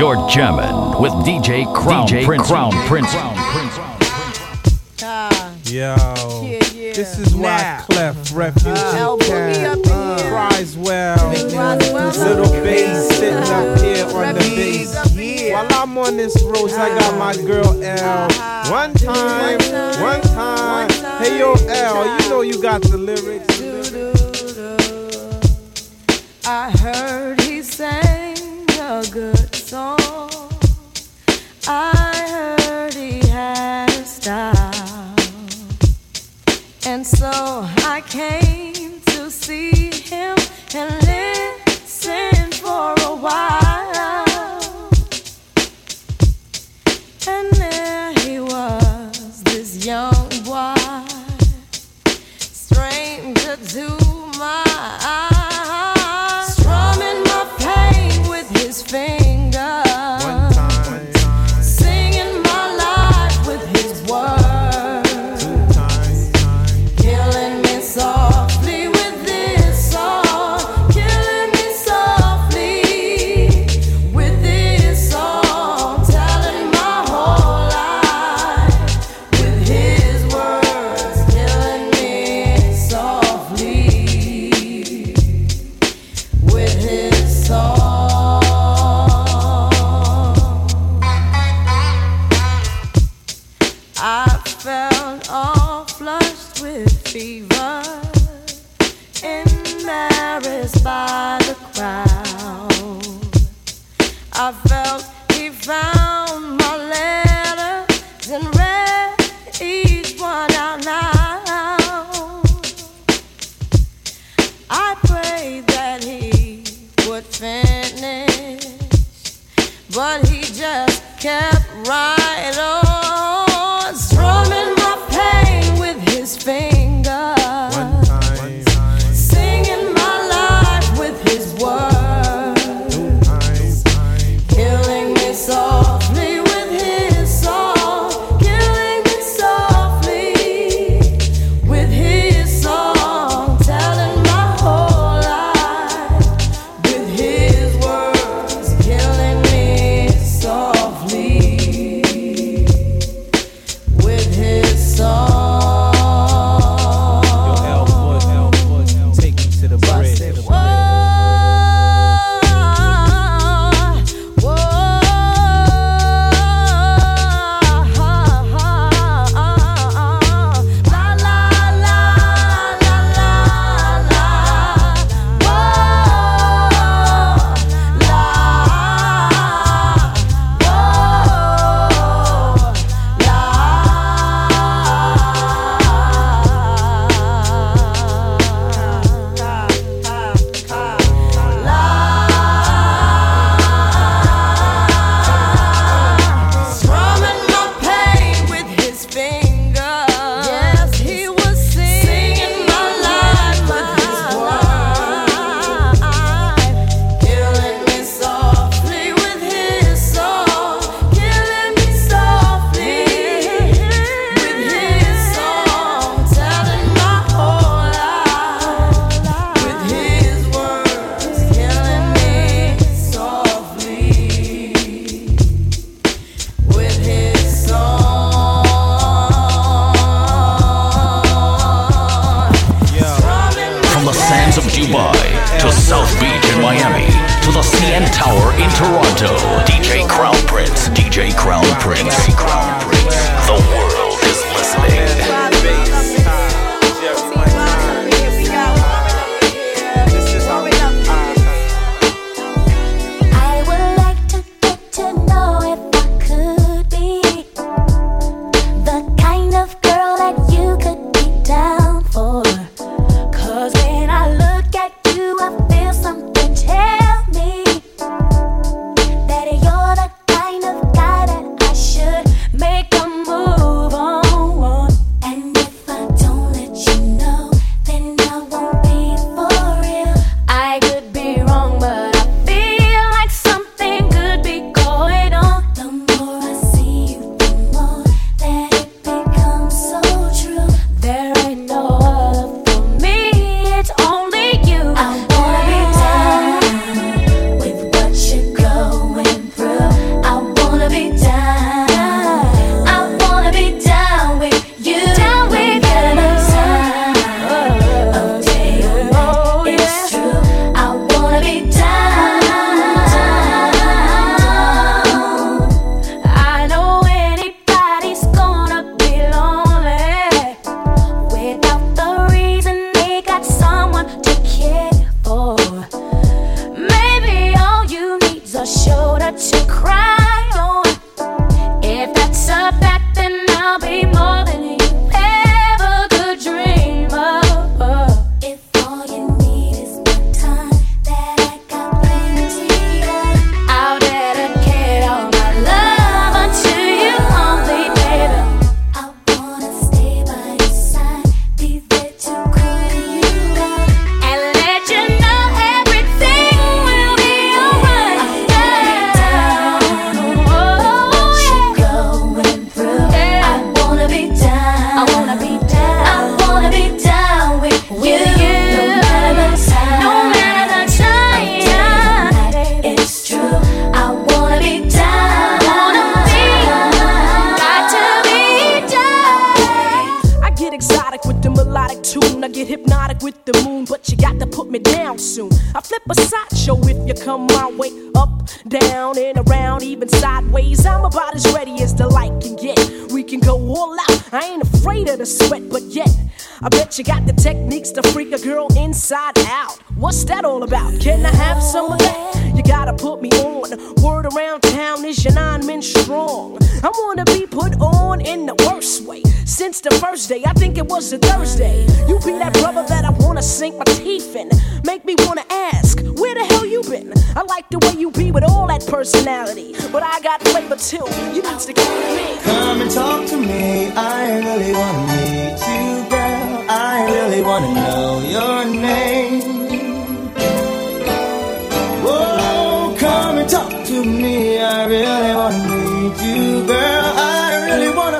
You're jamming with DJ Crown DJ Prince. Crown Prince. Uh, Yo, yeah, yeah. this is why now. Clef Refuge uh, can. Uh, Criswell, little bass sitting up here on the bass. While I'm on this roast, I got my girl L. One time, one time. Hey yo, L, you know you got the lyrics. I heard he said. And so I came to see him and live. fever, embarrassed by the crowd. I felt divine. I bet you got the techniques to freak a girl inside out. What's that all about? Can I have some of that? You gotta put me on. Word around town is your nine men strong. I wanna be put on in the worst way. Since the first day, I think it was a Thursday. You be that brother that I wanna sink my teeth in. Make me wanna ask, where the hell you been? I like the way you be with all that personality. But I got flavor too. You need to come to me. Come and talk to me. I really wanna meet you, girl. I really wanna know your name. Oh, come and talk to me. I really wanna meet you, girl. I really wanna know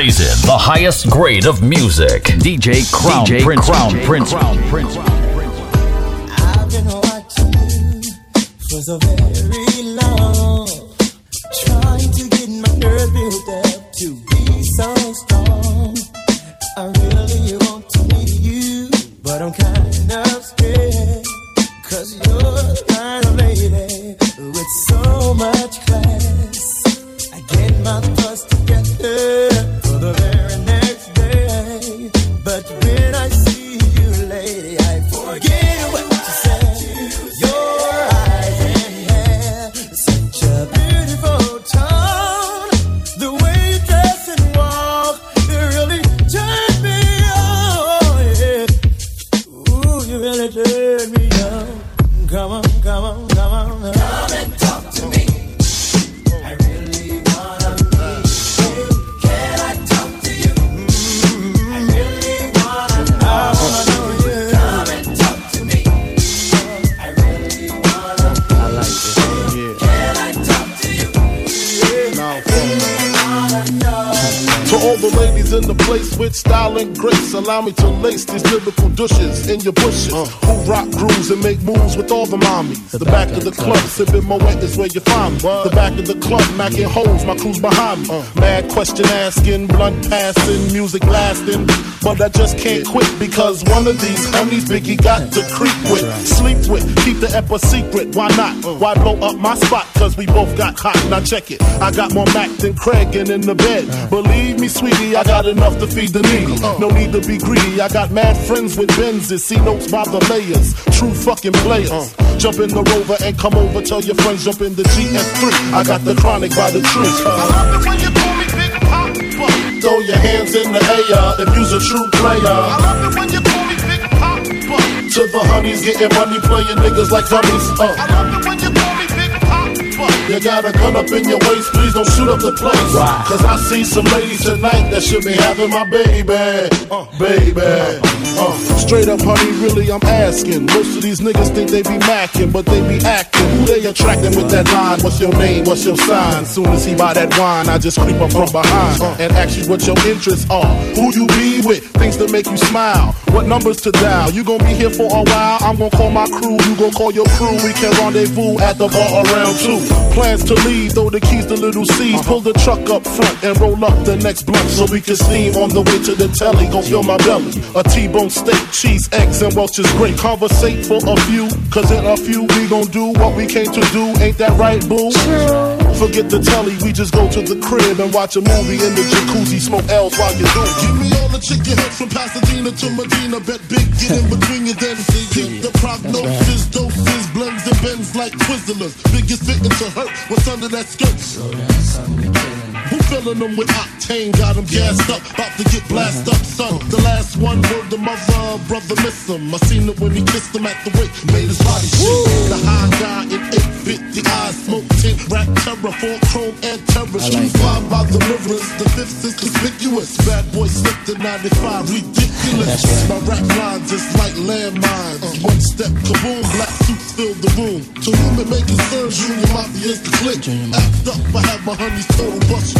Blazing. Blazing. The highest grade of music. DJ Crown DJ Prince. Crown DJ Prince. Crown Prince. I've been watching you for so very the back of the club, sipping Moet is where you find me. The back of the club, macking holes, my crew's behind me. Uh. Mad question asking, blunt passing, music lasting. But I just can't quit because one of these homies Biggie got to creep with, sleep with, keep the ep a secret. Why not? Uh. Why blow up my spot? Cause we both got hot. Now check it. I got more Mac than Craig and in the bed. Uh. Believe me, sweetie, I got enough to feed the needy. No need to be greedy. I got mad friends with Benzes, see notes by the layers. True fucking players. Jump in the rover and come over. Tell your friends jump in the GS3. I got the chronic by the tree. I love it when you call me Big Papa. Throw your hands in the air if you's a true player. I love it when you call me Big Papa. To the honeys getting money, playing niggas like dummies. Uh. I love it when you call me Big Papa. You got a gun up in your waist, please don't shoot up the place. Cause I see some ladies tonight that should be having my baby. Uh, baby. Uh, straight up, honey, really, I'm asking. Most of these niggas think they be macking, but they be acting. Who they attracting with that line? What's your name? What's your sign? Soon as he buy that wine, I just creep up from behind and ask you what your interests are. Who you be with? Things that make you smile. What numbers to dial? You gonna be here for a while? I'm gonna call my crew. You gonna call your crew. We can rendezvous at the bar around two. Plans to leave, throw the keys to little C's. Pull the truck up front and roll up the next blunt so we can steam on the way to the telly. Gon' fill my belly. A T-bone steak, cheese, eggs, and Welch's grape. Conversate for a few, cause in a few we gon' do what we came to do. Ain't that right, boo? Forget the telly, we just go to the crib and watch a movie in the jacuzzi, smoke L's while you do. Give me all the chicken heads from Pasadena to Medina. Bet big, get in between you, then peep the prognosis, doses, blends and bends like Twizzlers. Biggest fitting to hurt, what's under that skirt? Who filling them with octane? Got them gassed up, about to get blasted, up, son. The last one, word the mother, brother miss him. I seen it when he kissed him at the wake, made his body shake. The high guy in 850 eyes, smoke tint, rap terror, four chrome and terror. Shoes fly by the rivers, the fifth is conspicuous. Bad boy slipped in 95, ridiculous. Right. My rap lines is like landmines. Uh. One step, kaboom, black suits fill the room. To whom it may concern, Junior Mafia is the click. Act up, I have my honey's total bust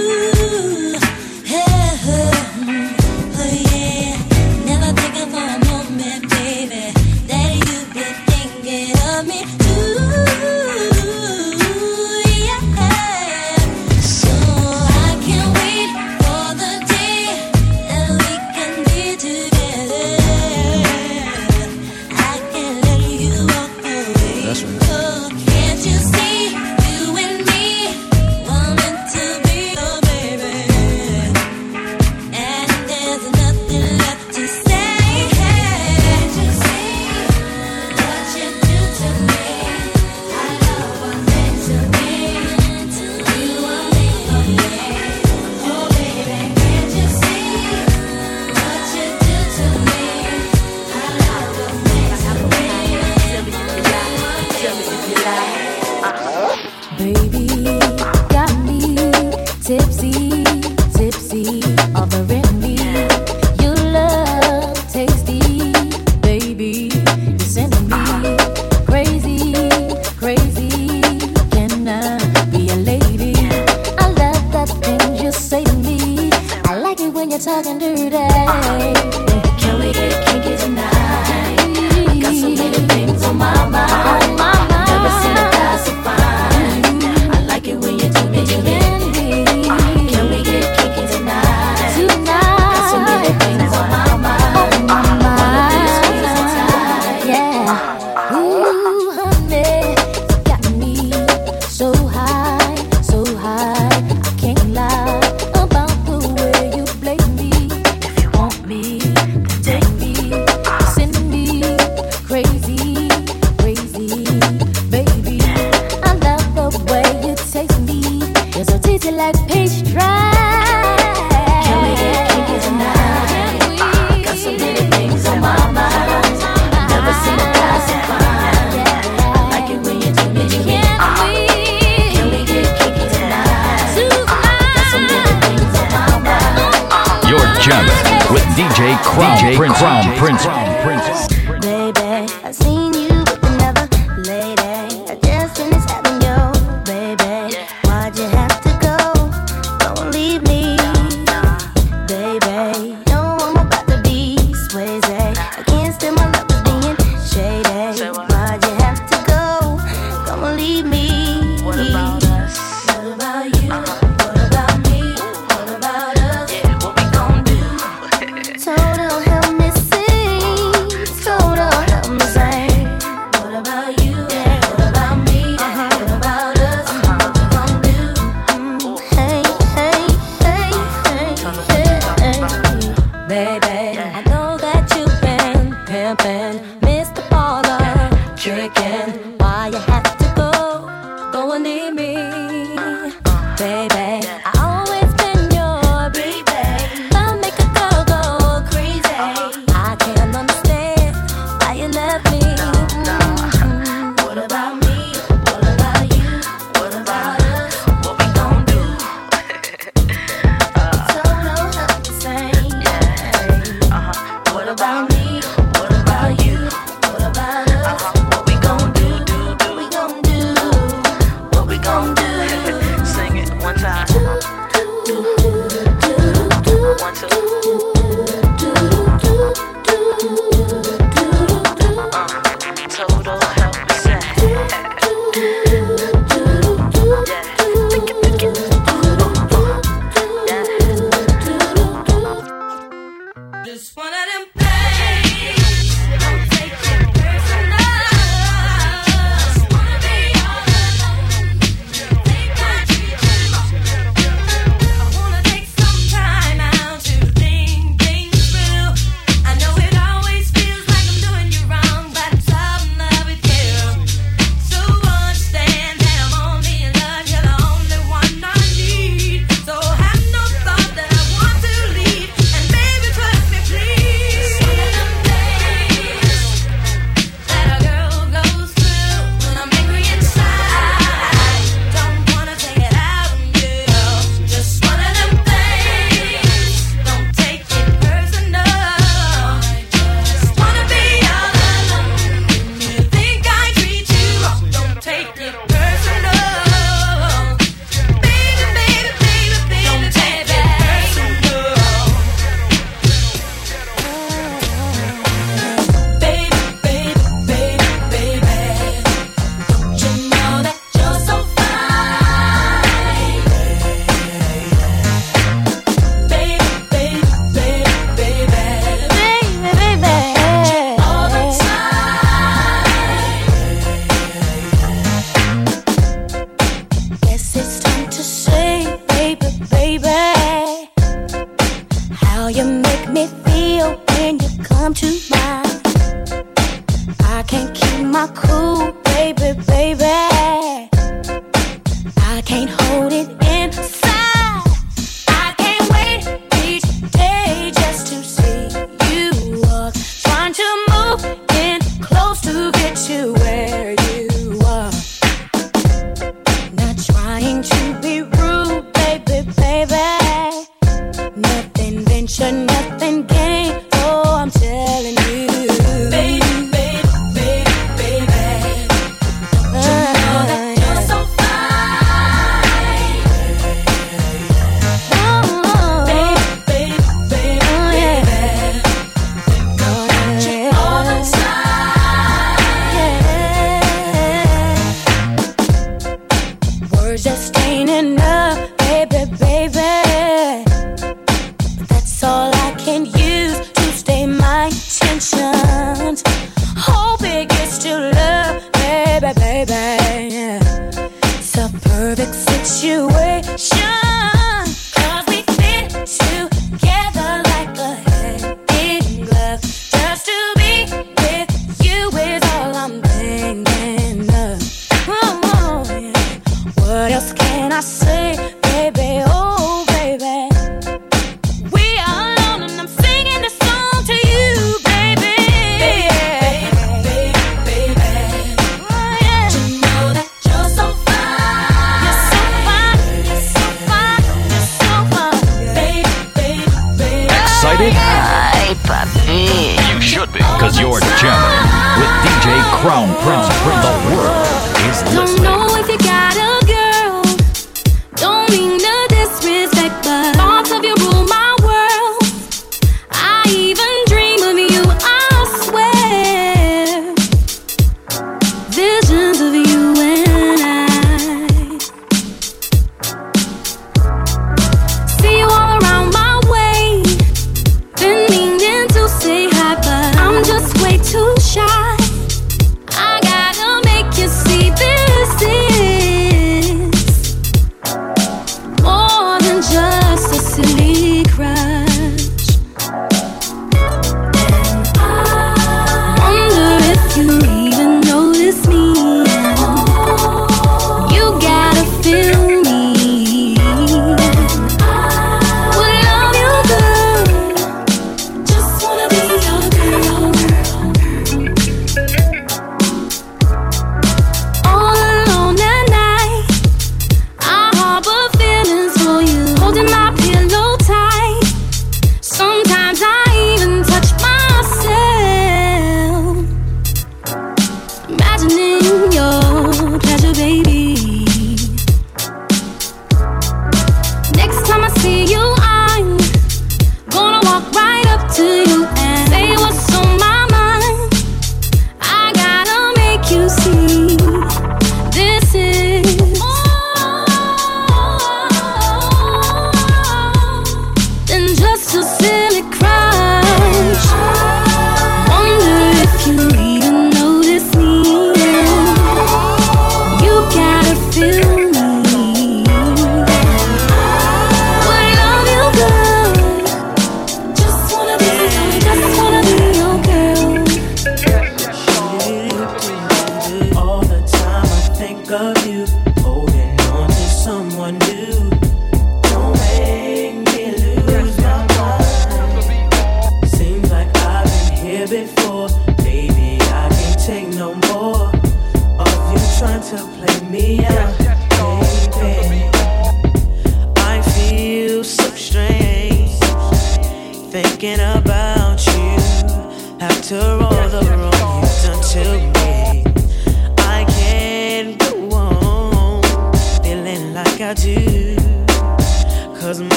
Gem with DJ Crown DJ Prince. Crown Prince. Crown Prince.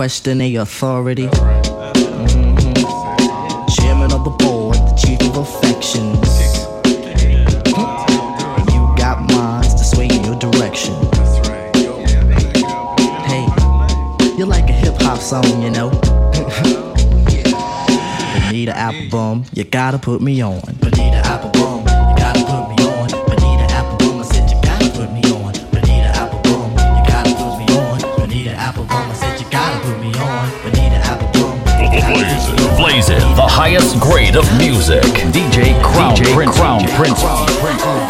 Question a authority. Mm-hmm. Chairman of the board, the chief of affections. You got minds to sway in your direction. Hey, you're like a hip hop song, you know. Bonita Applebum, you gotta put me on. Crown Prince.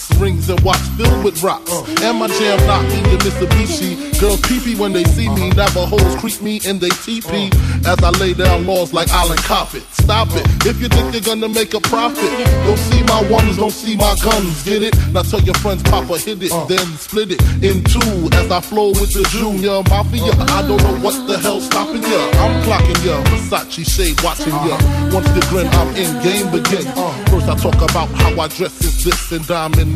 Rings and watch filled with rocks. And my jam knocking your Mitsubishi. Girls pee when they see me. Navajos creep me and they teepee. As I lay down laws like Island Coppet. Stop it. If you think you're gonna make a profit, don't see my ones, don't see my guns. Get it? Now tell your friends, Papa hit it, then split it in two. As I flow with the Junior Mafia. I don't know what the hell's stopping ya. I'm clocking ya. Versace shade watching ya. Once the grin, I'm in game begin. First I talk about how I dress is this and diamond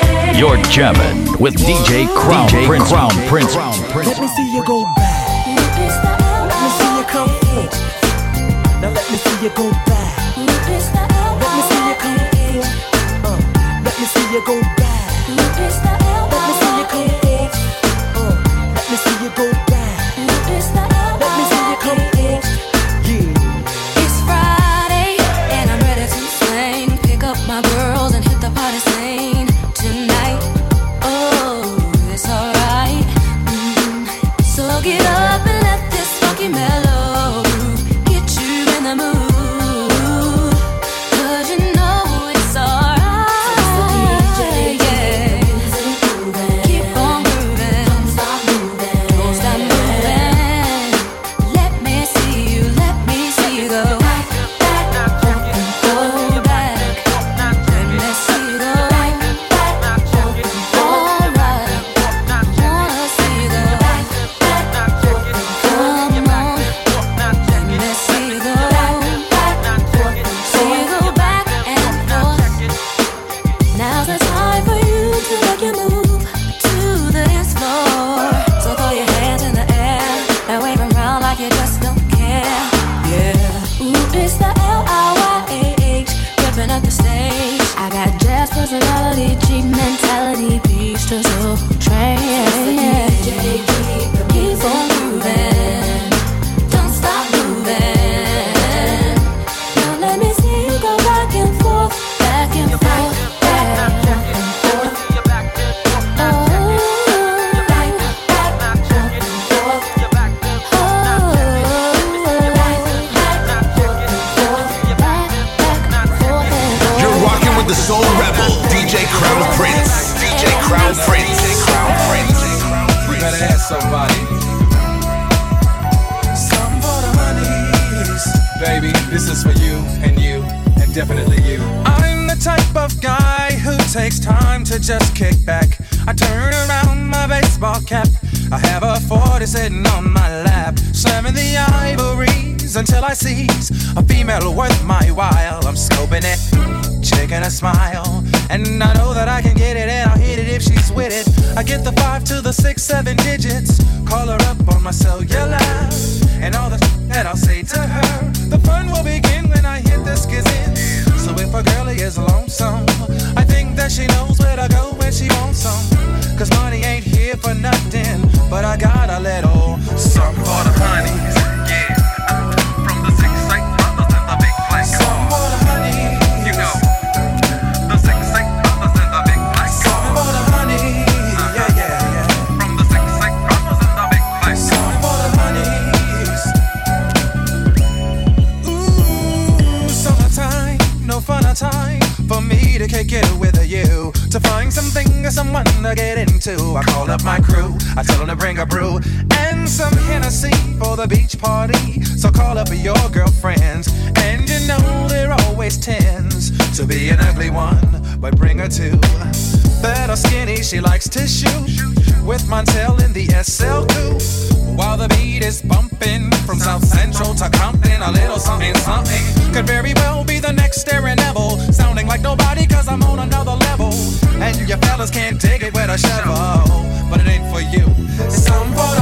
You're jamming with DJ Crown DJ Prince. Crown Prince. Let me see you go back. Let me see you come forth. Now let me see you go back. so till I seize a female worth my while. I'm scoping it, checking a smile, and I know that I can get it, and I'll hit it if she's with it. I get the five to the six, seven digits, call her up on my cellular, and all the that I'll say to her. The too. I call up my crew, I tell them to bring a brew and some Hennessy for the beach party. So call up your girlfriends, and you know there always tends to be an ugly one, but bring her two. Better skinny, she likes to shoot with Montel in the SL2. While the beat is bumping from South Central to Compton, a little something something could very well be the next Staring Neville, sounding like nobody, cause I'm on another and you fellas can't dig it with a shovel, but it ain't for you. Some for the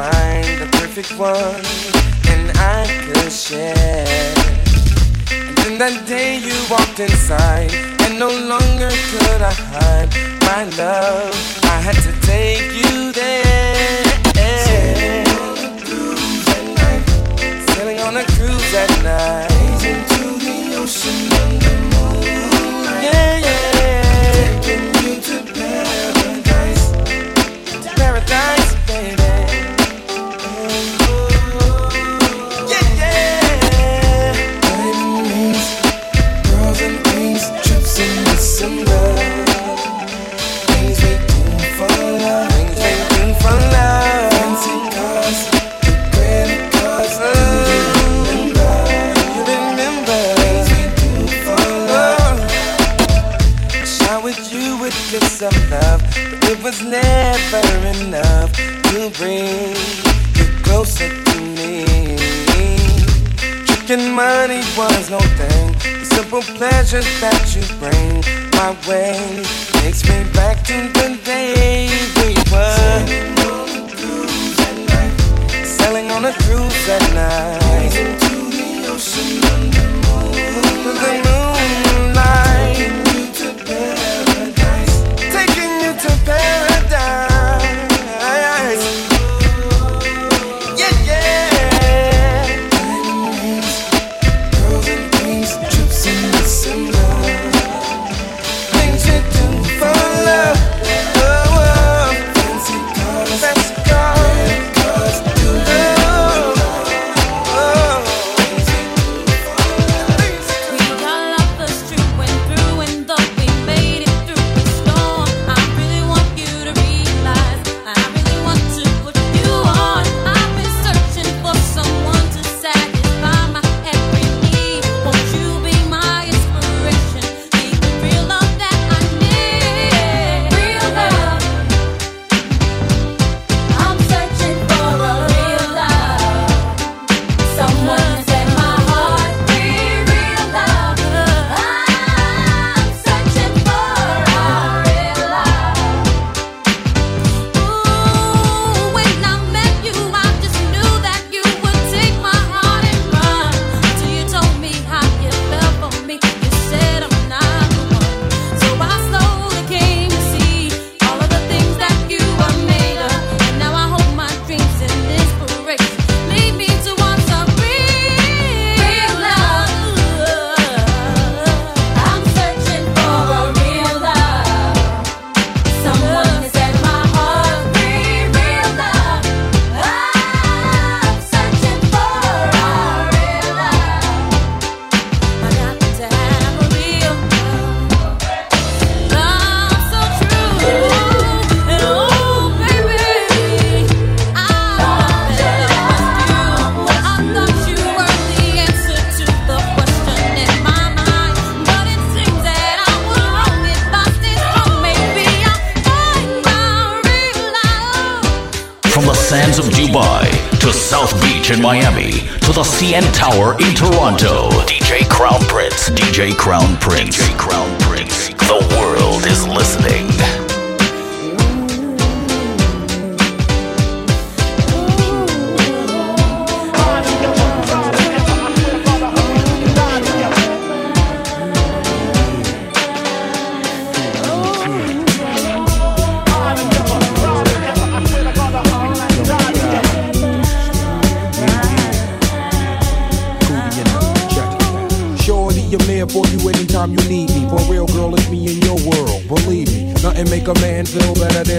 find the perfect one and I could share. And then that day you walked inside, and no longer could I hide my love. I had to take you there. Sailing on a cruise at night. Into the ocean under moon. Yeah, yeah. Taking you to paradise. Paradise, baby. Bring you closer to me. Tricking money was no thing. The simple pleasures that you bring my way takes me back to the day we were sailing on a cruise at night. Into the ocean under the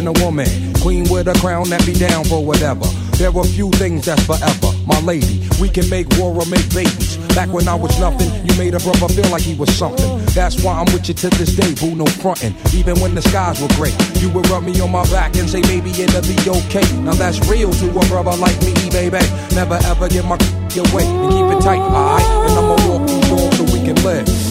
than a woman. Queen with a crown that be down for whatever. There are few things that's forever. My lady, we can make war or make babies. Back when I was nothing, you made a brother feel like he was something. That's why I'm with you to this day, boo, no frontin'. Even when the skies were gray, you would rub me on my back and say, maybe it'll be okay. Now that's real to a brother like me, baby. Never ever get my your weight and keep it tight, alright? And I'ma walk these doors so we can live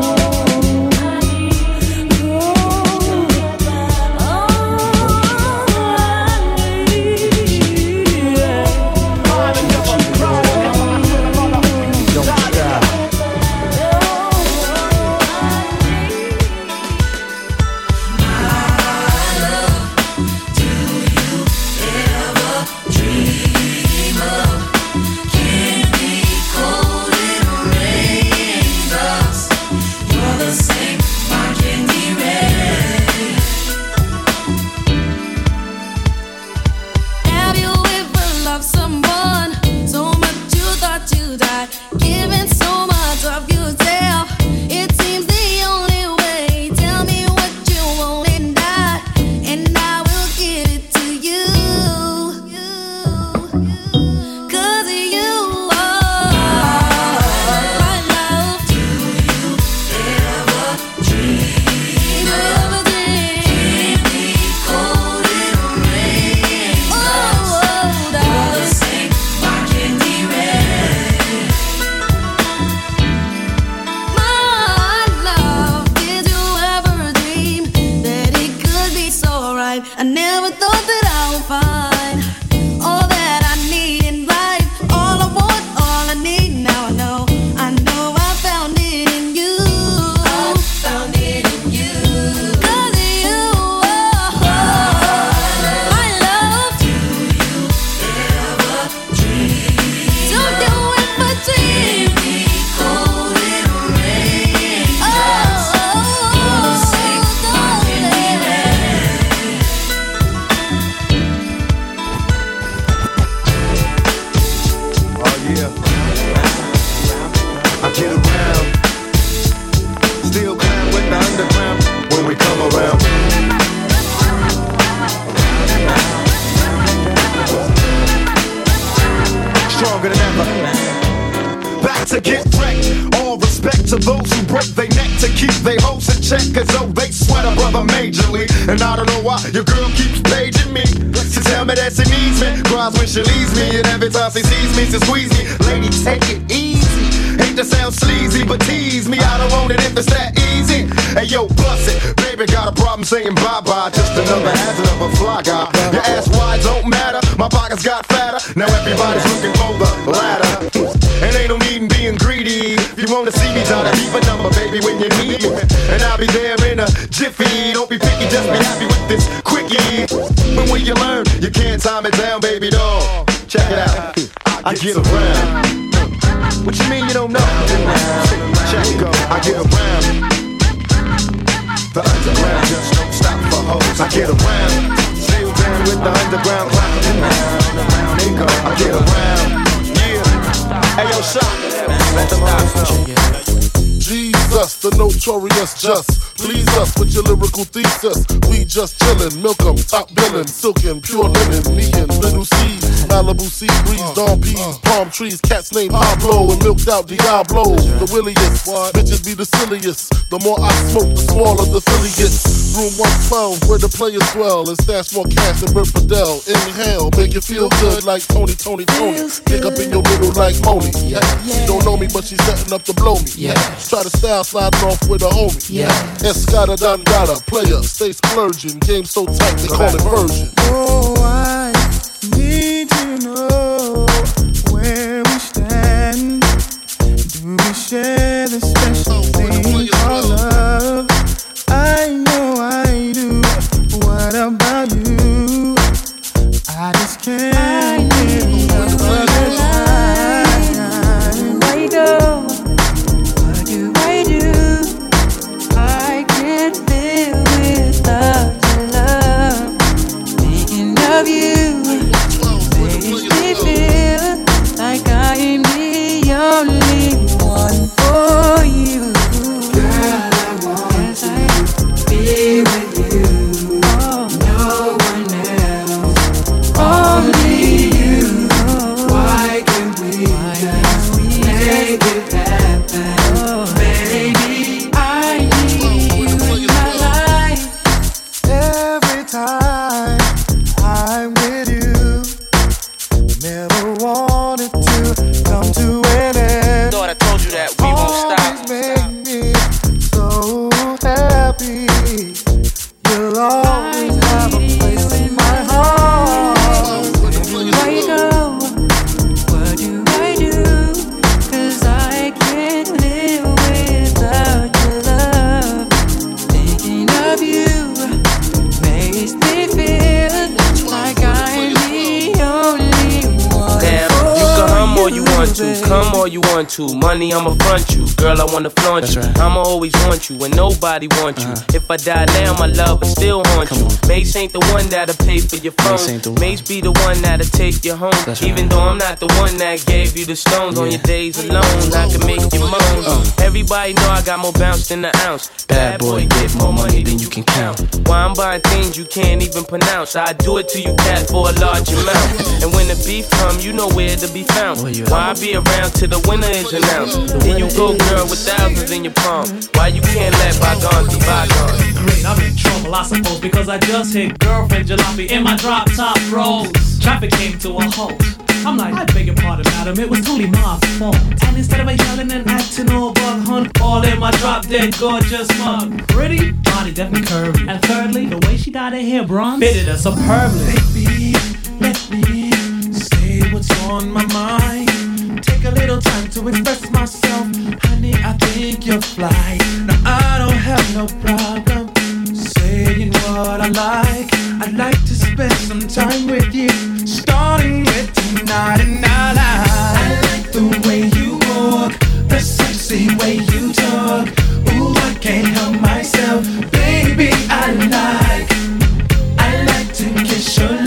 underground clock. Around, around they go. I get around. Yeah. Hey yo, Jesus, the notorious just. Please us with your lyrical thesis. We just chillin', milk 'em, top billin', silkin', pure linen, me and little C's, Malibu sea breeze, uh, dawn peas, uh. palm trees, cats named Pablo and milked out Diablo. The williest, bitches be the silliest. The more I smoke, the smaller the silly gets. Room 112, where the players dwell, and stash more cash than Bert Fidel. Inhale, make you feel good like Tony, Tony, Tony. Pick up in your middle like Moni. Yeah. She don't know me, but she's setting up to blow me. Yeah. Try to style sliding off with a homie. Yeah. Escada Dangada, player, stay splurging. Game so tight, they call it version. Oh, I need to know want to. Money, I'ma front you. Girl, I wanna flaunt you. I'ma always want you when nobody wants you. Uh-huh. If I die now, my love will still haunt you. Mase ain't the one that'll pay for your phone. Mase be the one that'll take you home. Even though I'm not the one that gave you the stones on your days alone, I can make you moan. Uh. Everybody know I got more bounce than an ounce. Bad boy, get more money than you can count. Why I'm buying things you can't even pronounce. I do it to you, cat, for a large amount. And when the beef come, you know where to be found. Why I be around till the winner is announced? Then you go, girl, with thousands in your palm. Why you can't let bygones be bygones? Great, I'm in trouble, I suppose, because I just hit girlfriend jalopy in my drop top rolls. Traffic came to a halt. I'm like, I beg your pardon, madam, it was totally my fault. And instead of a yelling and acting all bug hunt, all in my drop dead gorgeous mug. Pretty, body definitely curvy. And thirdly, the way she dyed her hair bronze fitted her superbly. Baby, let me say what's on my mind. Take a little time to express myself. Honey, I think you're fly. Now, I don't have no problem saying what I like. I'd like to spend some time with you, starting with tonight and I like. I like the way you walk, the sexy way you talk. Ooh, I can't help myself, baby. I like. I like to kiss your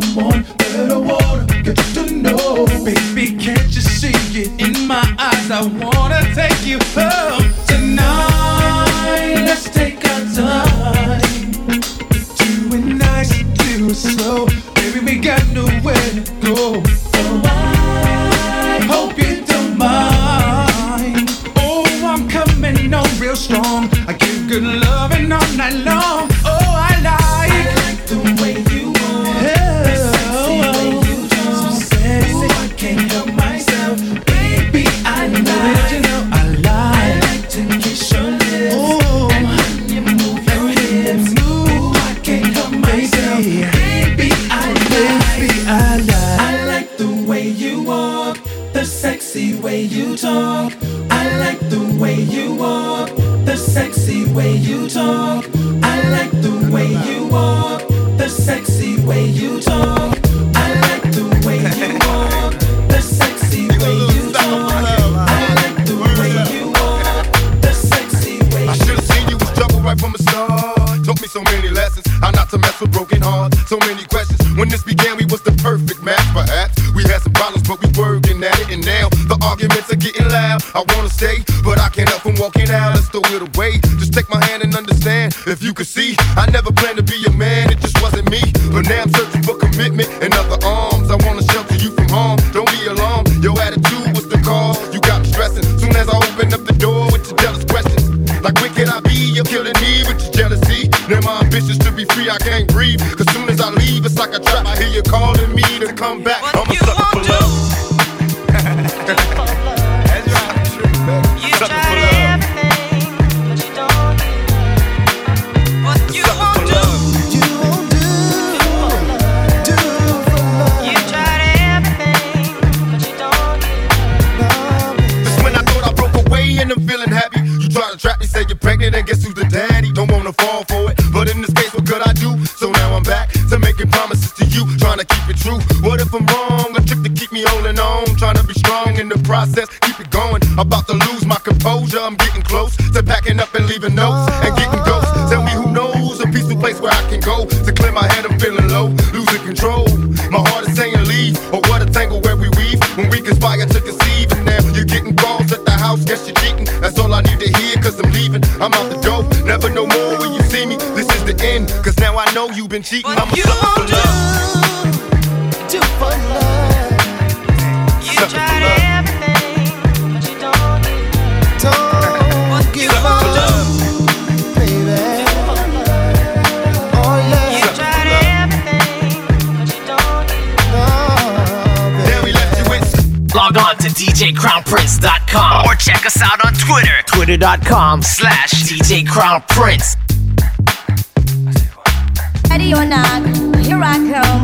someone that I wanna get to know, baby. Can't you see it in my eyes? I wanna take you home tonight. Let's take our time. Do it nice, do it slow. Baby, we got nowhere to go. Oh, I hope you don't mind. Oh, I'm coming on real strong. I give good loving all night long. been cheating. But I'm a sucker for love. Do, for love. You sucker tried love. Log on to DJCrownPrince.com or check us out on Twitter. Twitter.com slash DJ or not, here I come.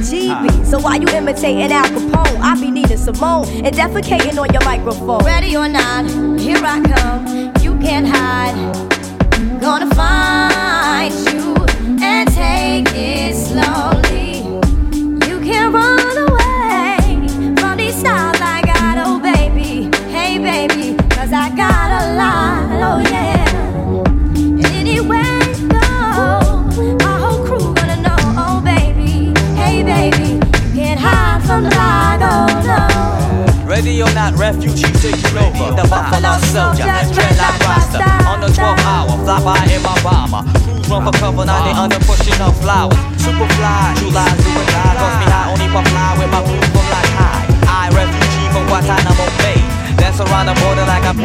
heebie-jeebies. So why you imitating Al Capone? I be Nina Simone and defecating on your microphone. Ready or not, here I come. You can't hide. Gonna find you and take it slowly. You can't run Ready or not, refugee taking over. The Buffalo Soldier, dreadlock roster. On the 12th hour, fly by in my bomber. Crews run for cover, now they under pushing up flowers. Super fly, July, super die. Cross me high, only for fly with my blue from like high. I refugee from Guantanamo Bay. Dance around the border like a.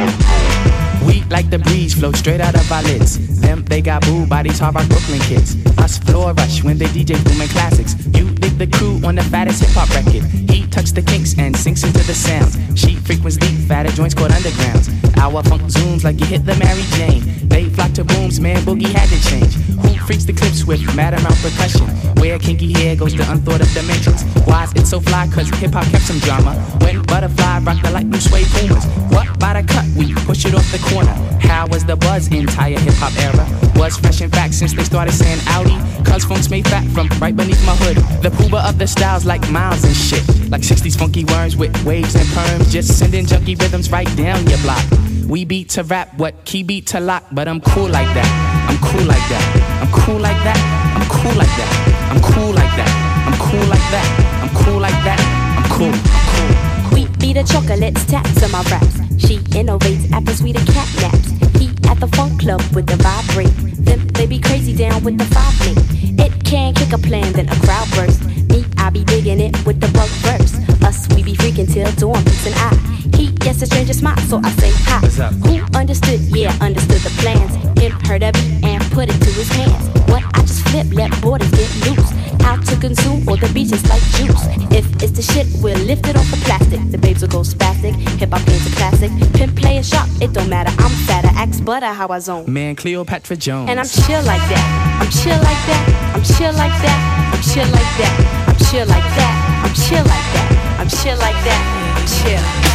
We like the breeze, float straight out of our lids. Them, they got booed by these hard rock Brooklyn kids. Us floor rush when they DJ booming classics. You the crew on the fattest hip hop record. He tucks the kinks and sinks into the sounds. She frequents deep, fatter joints called undergrounds. Our funk zooms like you hit the Mary Jane. They flock to booms, man, boogie had to change. Who freaks the clips with mad amount percussion? Where kinky hair goes to unthought of dimensions. Why's it so fly? Cause hip hop kept some drama. When butterfly rock the light blue suede pumas. What by the cut? We push it off the corner. How was the buzz entire hip hop era? Was fresh and fact since they started saying Audi. Cuz funk's made fat from right beneath my hood. The pooba of the styles like miles and shit. Like 60s funky worms with waves and perms. Just sending junky rhythms right down your block. We beat to rap, what key beat to lock, but I'm cool like that. I'm cool like that. I'm cool like that. I'm cool like that. I'm cool like that. I'm cool like that. I'm cool like that. I'm cool. I'm cool. We be the chocolates, taps on my raps. She innovates after sweeter cat naps. He at the funk club with the vibrate. Them they be crazy down with the five link. It can kick a plan, then a crowd burst. I be digging it with the bug first. Us, we be freaking till dawn beats an eye. He gets a stranger smile, so I say hi. Who understood? Yeah, understood the plans. Him heard of it and put it to his hands. What I just flip, let borders get loose. How to consume all the beaches like juice. If it's the shit, we'll lift it off the plastic. The babes will go spastic. Hip hop game's a classic. Pimp play shop, it don't matter. I'm fatter, axe butter, how I zone. Man, Cleopatra Jones. And I'm chill like that. I'm chill like that. I'm chill like that. I'm chill like that. I'm chill like that. I'm chill like that. I'm chill like that. I'm chill.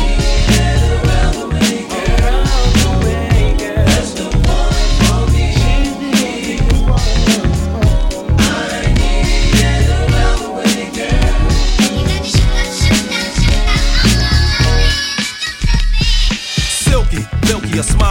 Her smile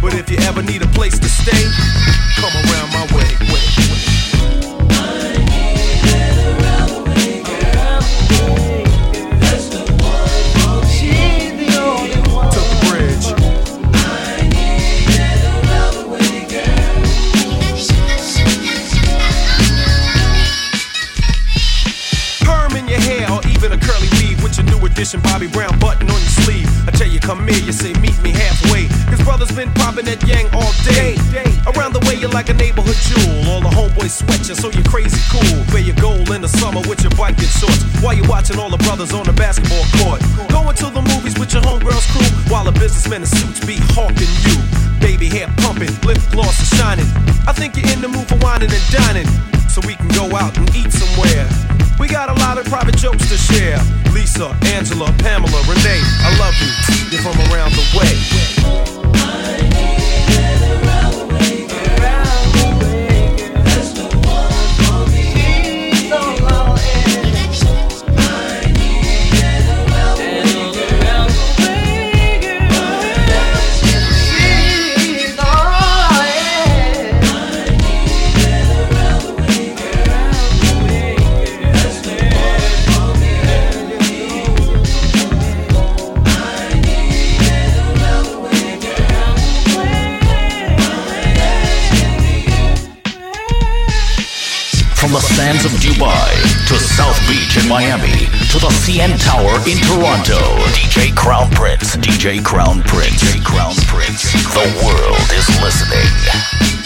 But if you ever need a place to stay, come around my way. Took All the homeboys sweat you, so you're crazy cool. Wear your gold in the summer with your biking shorts. While you're watching all the brothers on the basketball court. Going to the movies with your homegirls crew. While the businessmen in suits be hawking you. Baby hair pumping, lip gloss is shining. I think you're in the mood for wining and dining. So we can go out and eat somewhere. We got a lot of private jokes to share. Lisa, Angela, Pamela, Renee, I love you. You're from around the way. Sands of Dubai to South Beach in Miami to the CN Tower in Toronto. DJ Crown Prince. DJ Crown Prince. DJ Crown Prince. The world is listening.